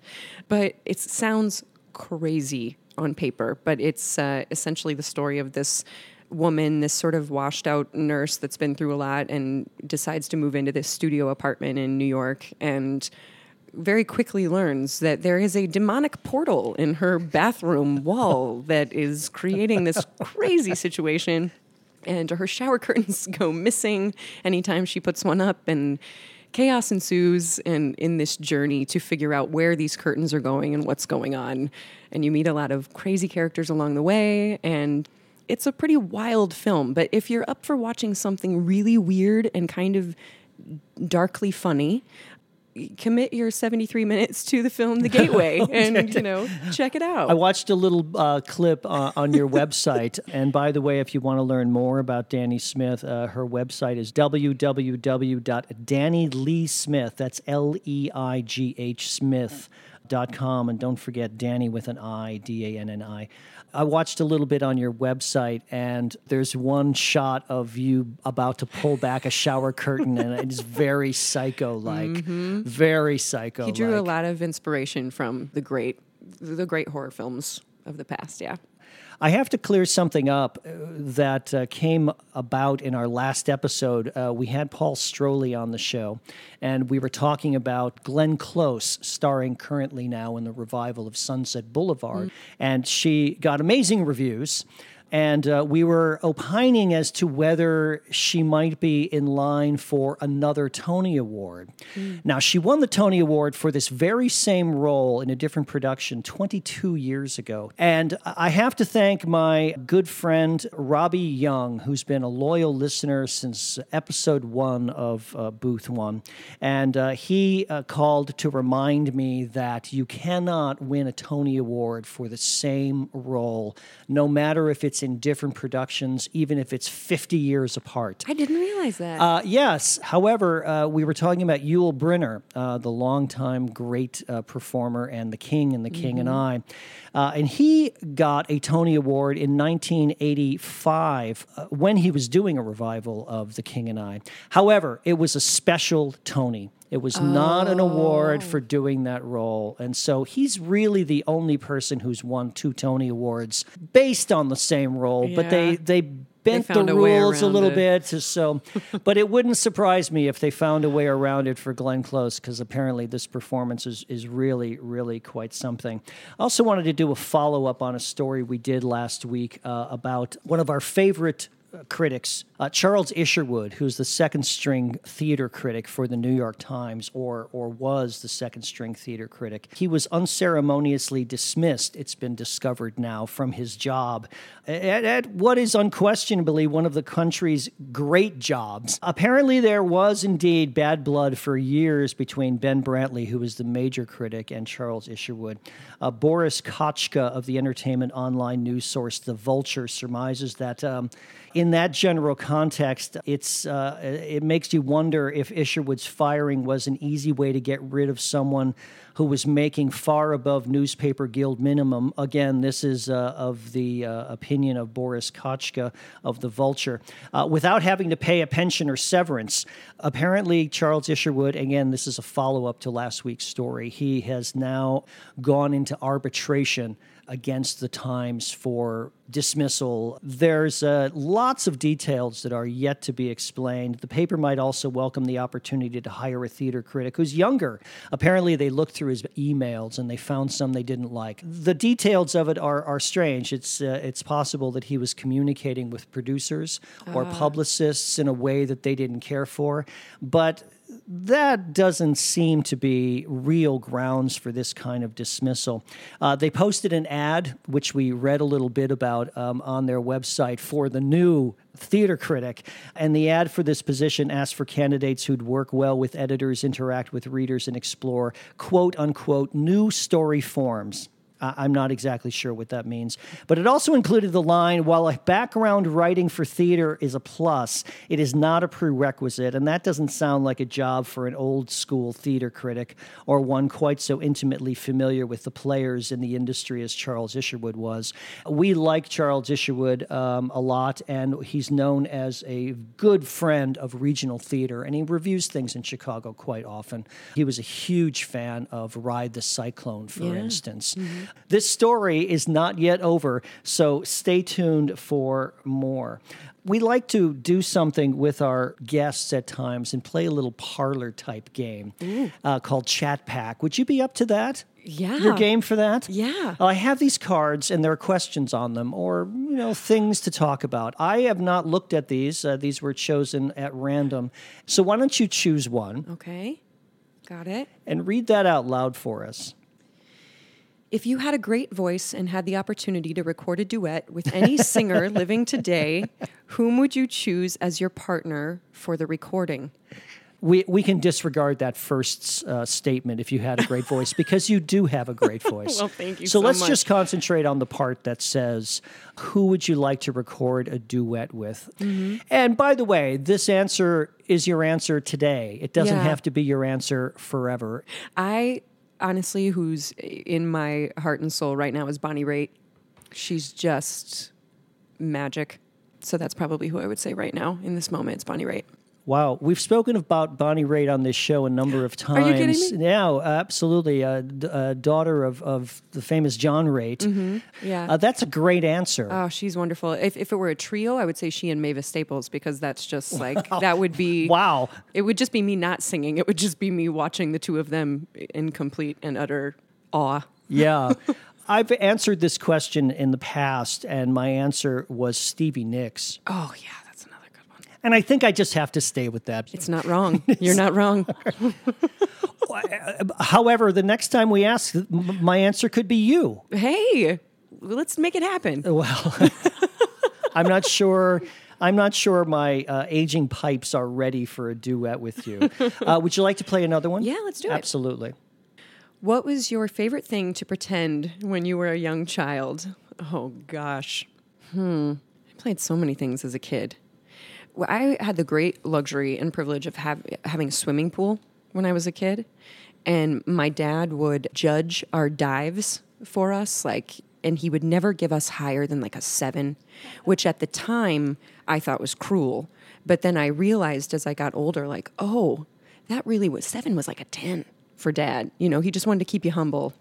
But it sounds crazy on paper, but it's uh, essentially the story of this woman, this sort of washed out nurse that's been through a lot and decides to move into this studio apartment in New York and very quickly learns that there is a demonic portal in her bathroom wall that is creating this crazy situation. And her shower curtains go missing anytime she puts one up, and chaos ensues. And in this journey to figure out where these curtains are going and what's going on, and you meet a lot of crazy characters along the way, and it's a pretty wild film. But if you're up for watching something really weird and kind of darkly funny, commit your 73 minutes to the film The Gateway and, you know, check it out. I watched a little uh, clip uh, on your website. And by the way, if you want to learn more about Danni Smith, uh, her website is www.dannileighsmith, that's L E I G H Smith. Com and don't forget Danni with an I, D A N N I. I watched a little bit on your website, and there's one shot of you about to pull back a shower curtain, and it's very psycho like. Mm-hmm. Very psycho. He drew a lot of inspiration from the great, the great horror films of the past. Yeah. I have to clear something up uh, that uh, came about in our last episode. Uh, we had Paul Stroley on the show, and we were talking about Glenn Close, starring currently now in the revival of Sunset Boulevard. And she got amazing reviews. And uh, we were opining as to whether she might be in line for another Tony Award. Now, she won the Tony Award for this very same role in a different production 22 years ago. And I have to thank my good friend Robbie Young, who's been a loyal listener since episode one of uh, Booth One. And uh, he uh, called to remind me that you cannot win a Tony Award for the same role, no matter if it's in different productions, even if it's 50 years apart. I didn't realize that. Uh, yes. However, uh, we were talking about Yul Brynner, uh, the longtime great uh, performer and the King and the King and I. Uh, and he got a Tony Award in 1985 uh, when he was doing a revival of The King and I. However, it was a special Tony. It was not an award for doing that role. And so he's really the only person who's won two Tony Awards based on the same role, but they, they bent the a rules a little it. bit. So, but it wouldn't surprise me if they found a way around it for Glenn Close because apparently this performance is, is really, really quite something. I also wanted to do a follow up on a story we did last week uh, about one of our favorite critics, uh, Charles Isherwood, who's the second string theater critic for the New York Times, or or was the second string theater critic. He was unceremoniously dismissed. It's been discovered now from his job at, at what is unquestionably one of the country's great jobs. Apparently, there was indeed bad blood for years between Ben Brantley, who was the major critic, and Charles Isherwood. Uh, Boris Kachka of the entertainment online news source The Vulture surmises that. Um, in that general context, it's uh, it makes you wonder if Isherwood's firing was an easy way to get rid of someone who was making far above newspaper guild minimum. Again, this is uh, of the uh, opinion of Boris Kachka of the Vulture, uh, without having to pay a pension or severance. Apparently, Charles Isherwood, again, this is a follow up to last week's story. He has now gone into arbitration against the Times for dismissal. There's uh, lots of details that are yet to be explained. The paper might also welcome the opportunity to hire a theater critic who's younger. Apparently, they looked through his emails and they found some they didn't like. The details of it are, are strange. It's, uh, it's possible that he was communicating with producers or publicists in a way that they didn't care for. But that doesn't seem to be real grounds for this kind of dismissal. Uh, they posted an ad, which we read a little bit about um, on their website for the new theater critic. And the ad for this position asked for candidates who'd work well with editors, interact with readers, and explore quote unquote new story forms. I'm not exactly sure what that means. But it also included the line while a background writing for theater is a plus, it is not a prerequisite. And that doesn't sound like a job for an old school theater critic or one quite so intimately familiar with the players in the industry as Charles Isherwood was. We like Charles Isherwood um, a lot, and he's known as a good friend of regional theater, and he reviews things in Chicago quite often. He was a huge fan of Ride the Cyclone, for Yeah. instance. This story is not yet over, so stay tuned for more. We like to do something with our guests at times and play a little parlor type game uh, called Chat Pack. Would you be up to that? Yeah. Your game for that? Yeah. I have these cards and there are questions on them or, you know, things to talk about. I have not looked at these. Uh, these were chosen at random. So why don't you choose one okay. Got it. and read that out loud for us? If you had a great voice and had the opportunity to record a duet with any singer living today, whom would you choose as your partner for the recording? We, we can disregard that first uh, statement if you had a great voice because you do have a great voice. Well, thank you So, so let's much. just concentrate on the part that says, Who would you like to record a duet with? Mm-hmm. And by the way, this answer is your answer today. It doesn't Yeah. have to be your answer forever. I honestly, who's in my heart and soul right now is Bonnie Raitt. She's just magic. So that's probably who I would say right now in this moment. It's Bonnie Raitt. Wow, we've spoken about Bonnie Raitt on this show a number of times. Are you kidding me? Yeah, absolutely. Uh, d- uh, daughter of, of the famous John Raitt. Yeah. Uh, that's a great answer. Oh, she's wonderful. If, if it were a trio, I would say she and Mavis Staples because that's just like that would be wow. It would just be me not singing. It would just be me watching the two of them in complete and utter awe. Yeah. I've answered this question in the past, and my answer was Stevie Nicks. Oh yeah, that's another good one. And I think I just have to stay with that. It's not wrong. You're not wrong. However, the next time we ask, m- my answer could be you. Hey, let's make it happen. Well, I'm not sure. I'm not sure my uh, aging pipes are ready for a duet with you. Uh, would you like to play another one? Yeah, let's do it. Absolutely. What was your favorite thing to pretend when you were a young child? Oh gosh. Hmm. I played so many things as a kid. I had the great luxury and privilege of have, having a swimming pool when I was a kid. And my dad would judge our dives for us, like, and he would never give us higher than like a seven, which at the time I thought was cruel. But then I realized as I got older, like, oh, that really was seven was like a 10 for dad. You know, he just wanted to keep you humble.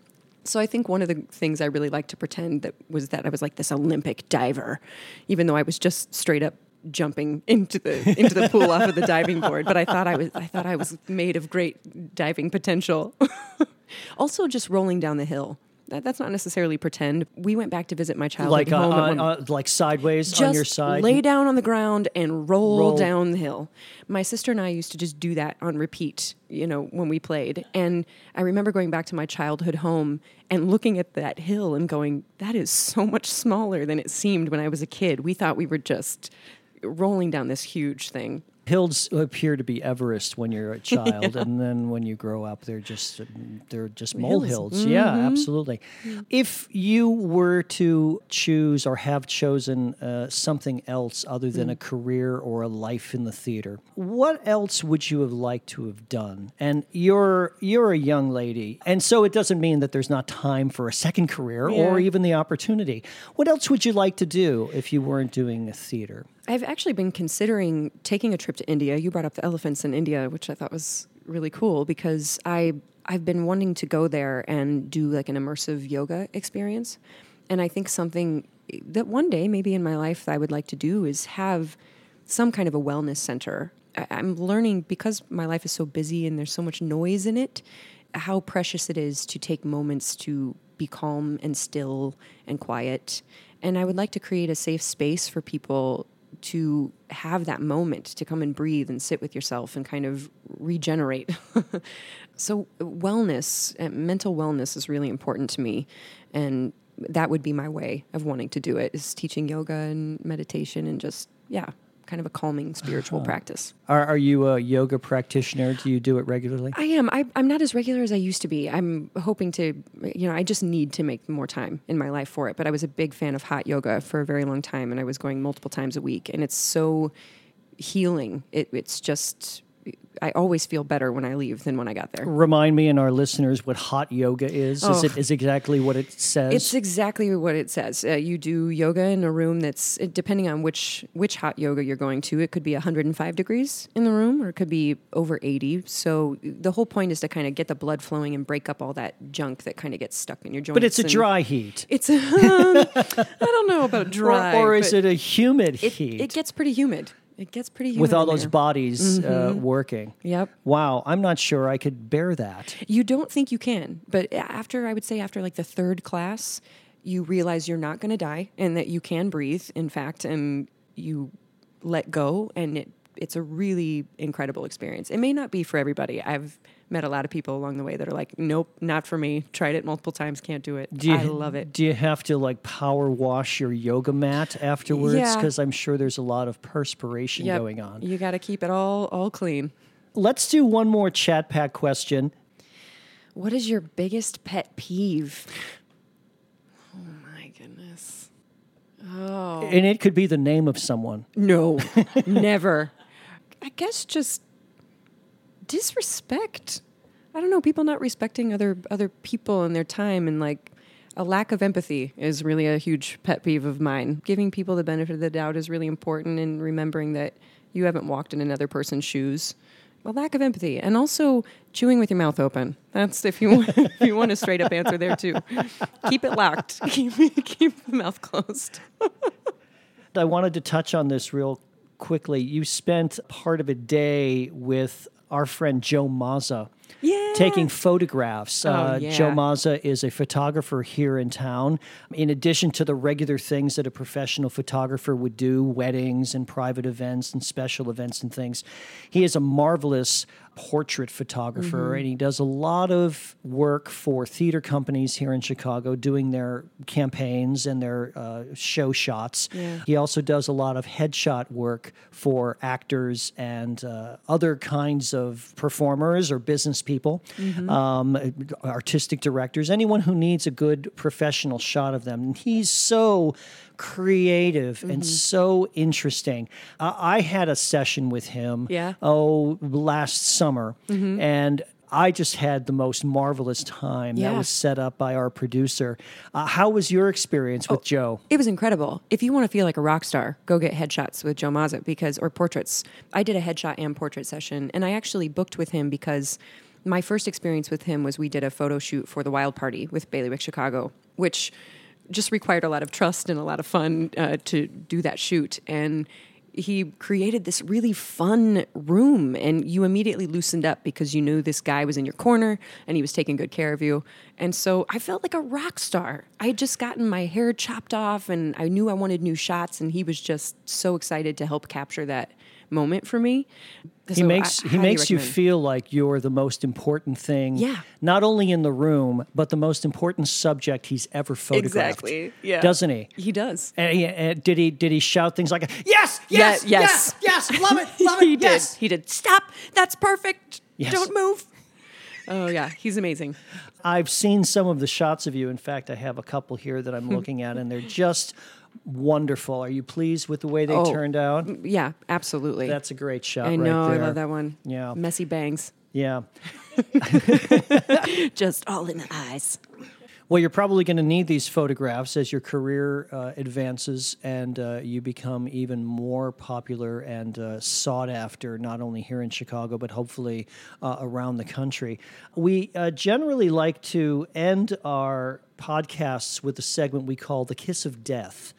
So I think one of the things I really liked to pretend that was that I was like this Olympic diver, even though I was just straight up jumping into the into the pool off of the diving board. But I thought I was I thought I was made of great diving potential. also, just rolling down the hill. That, that's not necessarily pretend. We went back to visit my childhood Like uh, home. uh, uh, like sideways just on your side. lay down on the ground and roll, Roll. down the hill. My sister and I used to just do that on repeat, you know, when we played. And I remember going back to my childhood home and looking at that hill and going, that is so much smaller than it seemed when I was a kid. We thought we were just rolling down this huge thing. Hills appear to be Everest when you're a child, and then when you grow up, they're just they're just molehills. Yeah, Mm-hmm. absolutely. If you were to choose or have chosen uh, something else other than Mm. a career or a life in the theater, what else would you have liked to have done? And you're you're a young lady, and so it doesn't mean that there's not time for a second career or even the opportunity. What else would you like to do if you weren't doing theater? I've actually been considering taking a trip to India. You brought up the elephants in India, which I thought was really cool because I I've been wanting to go there and do like an immersive yoga experience. And I think something that one day maybe in my life I would like to do is have some kind of a wellness center. I, I'm learning because my life is so busy and there's so much noise in it, how precious it is to take moments to be calm and still and quiet. And I would like to create a safe space for people to have that moment to come and breathe and sit with yourself and kind of regenerate. so, wellness, uh, mental wellness is really important to me. And that would be my way of wanting to do it is teaching yoga and meditation and just, yeah, kind of a calming spiritual uh-huh. practice. Are, are you a yoga practitioner? Do you do it regularly? I am. I, I'm not as regular as I used to be. I'm hoping to, you know, I just need to make more time in my life for it. But I was a big fan of hot yoga for a very long time, and I was going multiple times a week, and it's so healing. It, it's just, I always feel better when I leave than when I got there. Remind me and our listeners what hot yoga is. Is Oh. it is exactly what it says? It's exactly what it says. Uh, you do yoga in a room that's depending on which which hot yoga you're going to. It could be 105 degrees in the room, or it could be over 80. So the whole point is to kind of get the blood flowing and break up all that junk that kind of gets stuck in your joints. but it's a dry heat. It's a, I don't know about dry, or, or is it a humid It, heat it gets pretty humid. It gets pretty with all those there. bodies uh, working? Yep. Wow, I'm not sure I could bear that. You don't think you can, but after I would say after like the third class, you realize you're not going to die and that you can breathe. In fact, and you let go, and it it's a really incredible experience. It may not be for everybody. I've met a lot of people along the way that are like, "Nope, not for me. Tried it multiple times, can't do it." Do you, I love it. Do you have to like power wash your yoga mat afterwards? Yeah. Because I'm sure there's a lot of perspiration Yep. going on. You got to keep it all all clean. Let's do one more chat pack question. What is your biggest pet peeve? Oh my goodness. Oh. And it could be the name of someone. No, never. I guess just disrespect. I don't know, people not respecting other other people and their time and like a lack of empathy is really a huge pet peeve of mine. Giving people the benefit of the doubt is really important and remembering that you haven't walked in another person's shoes. A lack of empathy and also chewing with your mouth open. That's if you want, if you want a straight up answer there too. Keep it locked. Keep, keep the mouth closed. I wanted to touch on this real quickly. You spent part of a day with our friend Joe Mazza. Yeah. Taking photographs. Oh, uh, yeah. Joe Mazza is a photographer here in town. In addition to the regular things that a professional photographer would do, weddings and private events and special events and things, he is a marvelous portrait photographer Mm-hmm. and he does a lot of work for theater companies here in Chicago doing their campaigns and their uh, show shots. Yeah. He also does a lot of headshot work for actors and uh, other kinds of performers or business people, um, artistic directors, anyone who needs a good professional shot of them. And he's so creative and so interesting. Uh, I had a session with him Yeah. oh last summer and I just had the most marvelous time. That was set up by our producer. Uh, how was your experience with Joe? It was incredible. If you want to feel like a rock star, go get headshots with Joe Mazza because or portraits. I did a headshot and portrait session, and I actually booked with him because my first experience with him was we did a photo shoot for the Wild Party with Bailiwick Chicago, which just required a lot of trust and a lot of fun uh, to do that shoot. And he created this really fun room and you immediately loosened up because you knew this guy was in your corner and he was taking good care of you and so i felt like a rock star i had just gotten my hair chopped off and i knew i wanted new shots and he was just so excited to help capture that moment for me He So I makes he highly makes you feel like you're the most important thing. Yeah. Not only in the room, but the most important subject he's ever photographed. Exactly, yeah. Doesn't he? he does And he- and did he did he shout things like yes Yeah, yes yes. yes yes love it love it he yes did he did stop that's perfect Yes. don't move oh yeah he's amazing I've seen some of the shots of you. In fact, I have a couple here that I'm looking at, and they're just wonderful. Are you pleased with the way they Oh. turned out? yeah absolutely That's a great shot. i right know i love that one Yeah. messy bangs Yeah. just all in the eyes. Well, you're probably going to need these photographs as your career uh, advances and uh, you become even more popular and uh, sought after, not only here in Chicago, but hopefully uh, around the country. We uh, generally like to end our podcasts with a segment we call The Kiss of Death.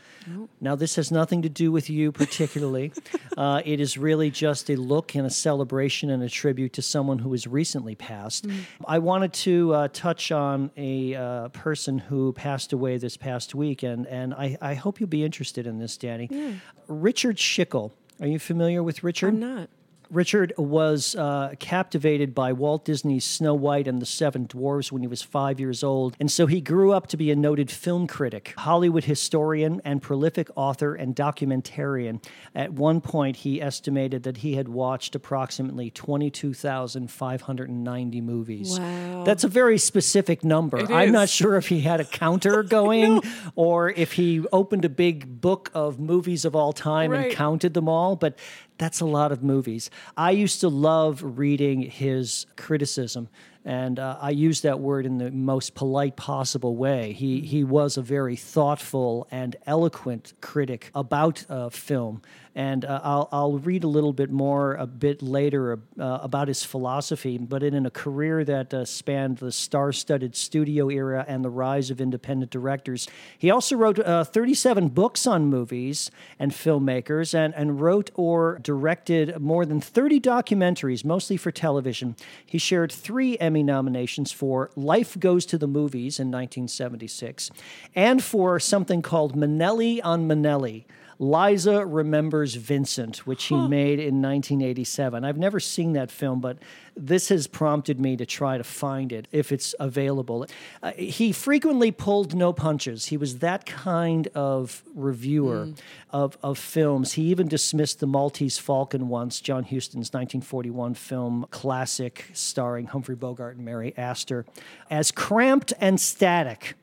Now, this has nothing to do with you particularly. uh, it is really just a look and a celebration and a tribute to someone who has recently passed. I wanted to uh, touch on a uh, person who passed away this past week, and, and I, I hope you'll be interested in this, Danni. Richard Schickel. Are you familiar with Richard? I'm not. Richard was uh, captivated by Walt Disney's Snow White and the Seven Dwarfs when he was five years old, and so he grew up to be a noted film critic, Hollywood historian, and prolific author and documentarian. At one point, he estimated that he had watched approximately 22,590 movies. Wow. That's a very specific number. I'm not sure if he had a counter going or if he opened a big book of movies of all time and counted them all, but that's a lot of movies. I used to love reading his criticism, and uh, I use that word in the most polite possible way. He he was a very thoughtful and eloquent critic about uh, film, and uh, I'll I'll read a little bit more a bit later uh, about his philosophy. But in a career that uh, spanned the star-studded studio era and the rise of independent directors, he also wrote uh, 37 books on movies and filmmakers, and and wrote or directed more than 30 documentaries, mostly for television. He shared three Emmy nominations for Life Goes to the Movies in 1976 and for something called Minnelli on Minnelli. Liza Remembers Vincent, which he made in 1987. I've never seen that film, but this has prompted me to try to find it if it's available. Uh, he frequently pulled no punches. He was that kind of reviewer of, of films. He even dismissed The Maltese Falcon once, John Huston's 1941 film classic starring Humphrey Bogart and Mary Astor, as cramped and static.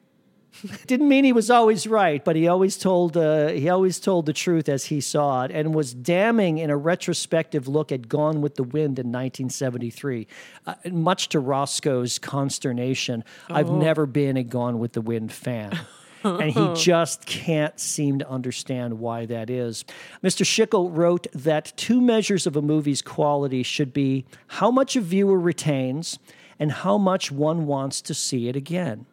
Didn't mean he was always right, but he always told uh, he always told the truth as he saw it, and was damning in a retrospective look at Gone with the Wind in 1973. Uh, much to Roscoe's consternation, I've never been a Gone with the Wind fan. and he just can't seem to understand why that is. Mr. Schickel wrote that two measures of a movie's quality should be how much a viewer retains and how much one wants to see it again.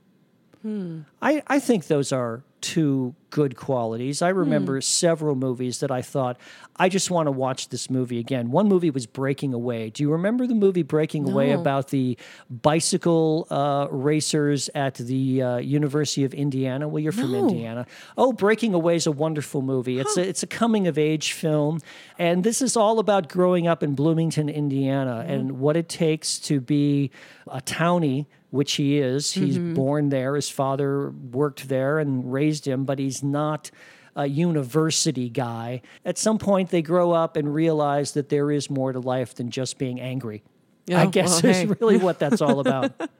I, I think those are two good qualities. I remember several movies that I thought, I just want to watch this movie again. One movie was Breaking Away. Do you remember the movie Breaking Away about the bicycle uh, racers at the uh, University of Indiana? Well, you're from Indiana. Oh, Breaking Away is a wonderful movie. It's a it's a coming of age film, and this is all about growing up in Bloomington, Indiana, and what it takes to be a townie. Which he is. He's mm-hmm. born there. His father worked there and raised him, but he's not a university guy. At some point, they grow up and realize that there is more to life than just being angry. Yeah, I guess well, is really what that's all about.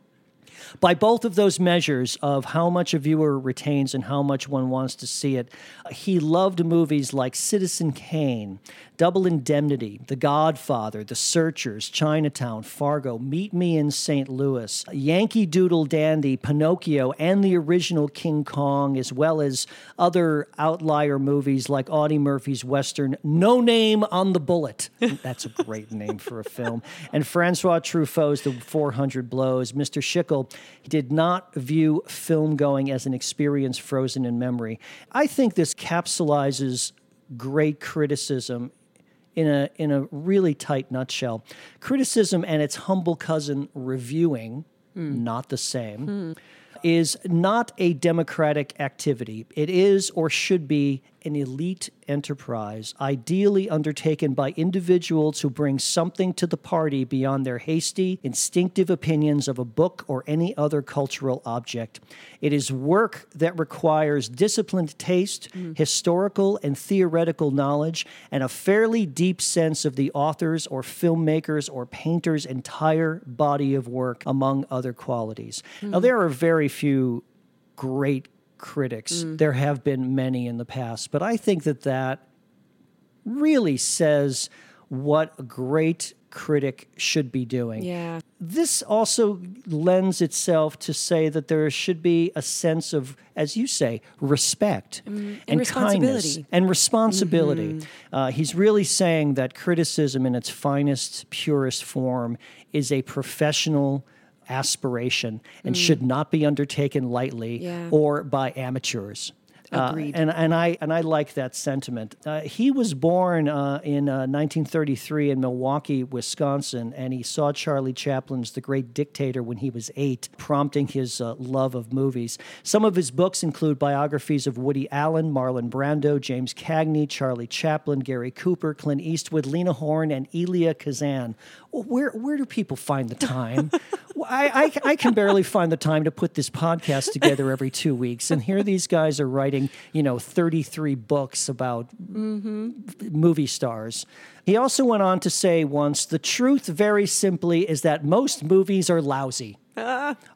By both of those measures of how much a viewer retains and how much one wants to see it, he loved movies like Citizen Kane, Double Indemnity, The Godfather, The Searchers, Chinatown, Fargo, Meet Me in St. Louis, Yankee Doodle Dandy, Pinocchio, and the original King Kong, as well as other outlier movies like Audie Murphy's Western No Name on the Bullet. That's a great name for a film. And Francois Truffaut's The 400 Blows. Mr. Schickel did not view film going as an experience frozen in memory. I think this capsulizes great criticism in a in a really tight nutshell. Criticism and its humble cousin reviewing, hmm. not the same, is not a democratic activity. It is or should be an elite enterprise, ideally undertaken by individuals who bring something to the party beyond their hasty, instinctive opinions of a book or any other cultural object. It is work that requires disciplined taste, mm. historical and theoretical knowledge, and a fairly deep sense of the author's or filmmaker's or painter's entire body of work, among other qualities. Now, mm. there are very few great critics. Mm. There have been many in the past, but I think that that really says what a great critic should be doing. Yeah. This also lends itself to say that there should be a sense of, as you say, respect mm. and, kindness responsibility. and responsibility. Mm-hmm. Uh, he's really saying that criticism in its finest, purest form is a professional aspiration and mm. should not be undertaken lightly Yeah. or by amateurs. Uh, Agreed. and and I and I like that sentiment. Uh, he was born uh, in uh, 1933 in Milwaukee, Wisconsin, and he saw Charlie Chaplin's The Great Dictator when he was eight, prompting his uh, love of movies. Some of his books include biographies of Woody Allen, Marlon Brando, James Cagney, Charlie Chaplin, Gary Cooper, Clint Eastwood, Lena Horne, and Elia Kazan. Where where do people find the time? I, I, I can barely find the time to put this podcast together every two weeks, and here these guys are writing, you know, 33 books about movie stars. He also went on to say once the truth, very simply, is that most movies are lousy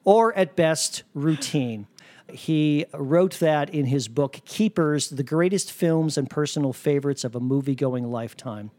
or at best routine. He wrote that in his book, Keepers The Greatest Films and Personal Favorites of a Movie Going Lifetime.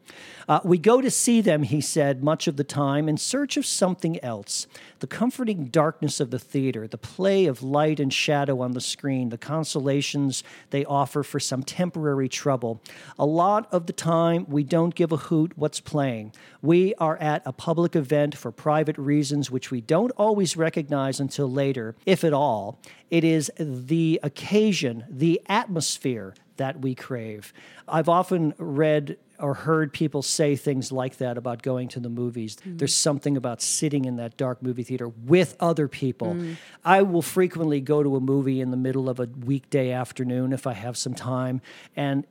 Uh, we go to see them, he said, much of the time in search of something else. The comforting darkness of the theater, the play of light and shadow on the screen, the consolations they offer for some temporary trouble. A lot of the time, we don't give a hoot what's playing. We are at a public event for private reasons which we don't always recognize until later, if at all. It is the occasion, the atmosphere that we crave. I've often read or heard people say things like that about going to the movies. Mm-hmm. There's something about sitting in that dark movie theater with other people. Mm. I will frequently go to a movie in the middle of a weekday afternoon if I have some time, and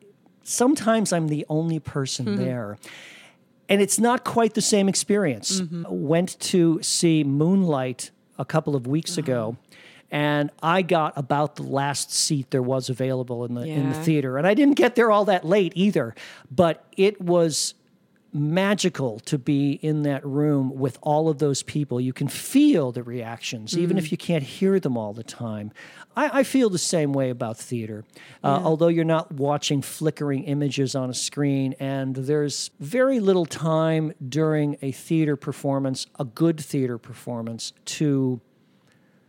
sometimes I'm the only person mm-hmm. there. And it's not quite the same experience. Mm-hmm. Went to see Moonlight a couple of weeks uh-huh. ago. And I got about the last seat there was available in the in the theater, and I didn't get there all that late either. But it was magical to be in that room with all of those people. You can feel the reactions, even if you can't hear them all the time. I, I feel the same way about theater. Uh, Although you're not watching flickering images on a screen, and there's very little time during a theater performance, a good theater performance, to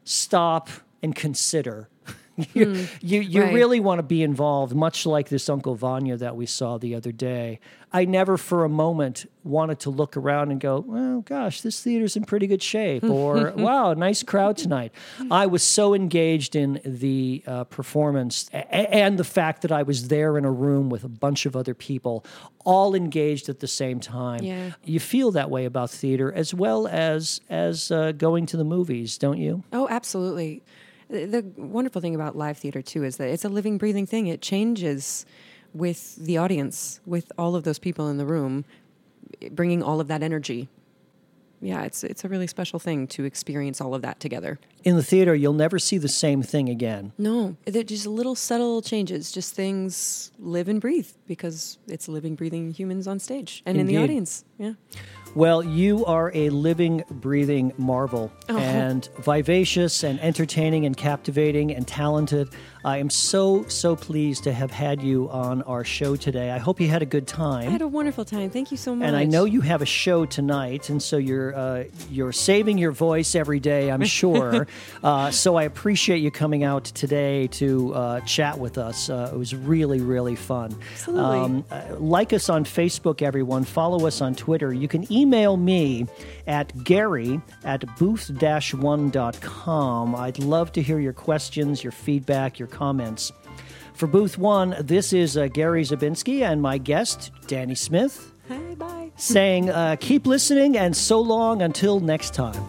stop and consider. you you, you right. really want to be involved, much like this Uncle Vanya that we saw the other day. I never for a moment wanted to look around and go, well, gosh, this theater's in pretty good shape, or wow, nice crowd tonight. I was so engaged in the uh, performance a- and the fact that I was there in a room with a bunch of other people, all engaged at the same time. Yeah. You feel that way about theater as well as as uh, going to the movies, don't you? Oh, absolutely. The, wonderful thing about live theater too is that it's a living, breathing thing. It changes with the audience, with all of those people in the room, bringing all of that energy. Yeah, it's it's a really special thing to experience all of that together. In the theater, you'll never see the same thing again. No, they're just little subtle changes, just things live and breathe because it's living, breathing humans on stage and in the audience. Yeah. Well, you are a living, breathing marvel Oh. and vivacious and entertaining and captivating and talented. I am so, so pleased to have had you on our show today. I hope you had a good time. I had a wonderful time. Thank you so much. And I know you have a show tonight, and so you're uh, you're saving your voice every day, I'm sure. uh, so I appreciate you coming out today to uh, chat with us. Uh, it was really, really fun. Absolutely. Uh, like us on Facebook, everyone. Follow us on Twitter. You can email me at Gary at booth-one.com. I'd love to hear your questions, your feedback, your comments. For Booth One, this is uh, Gary Zabinski and my guest, Danni Smith Hi, bye. saying, uh, keep listening and so long until next time.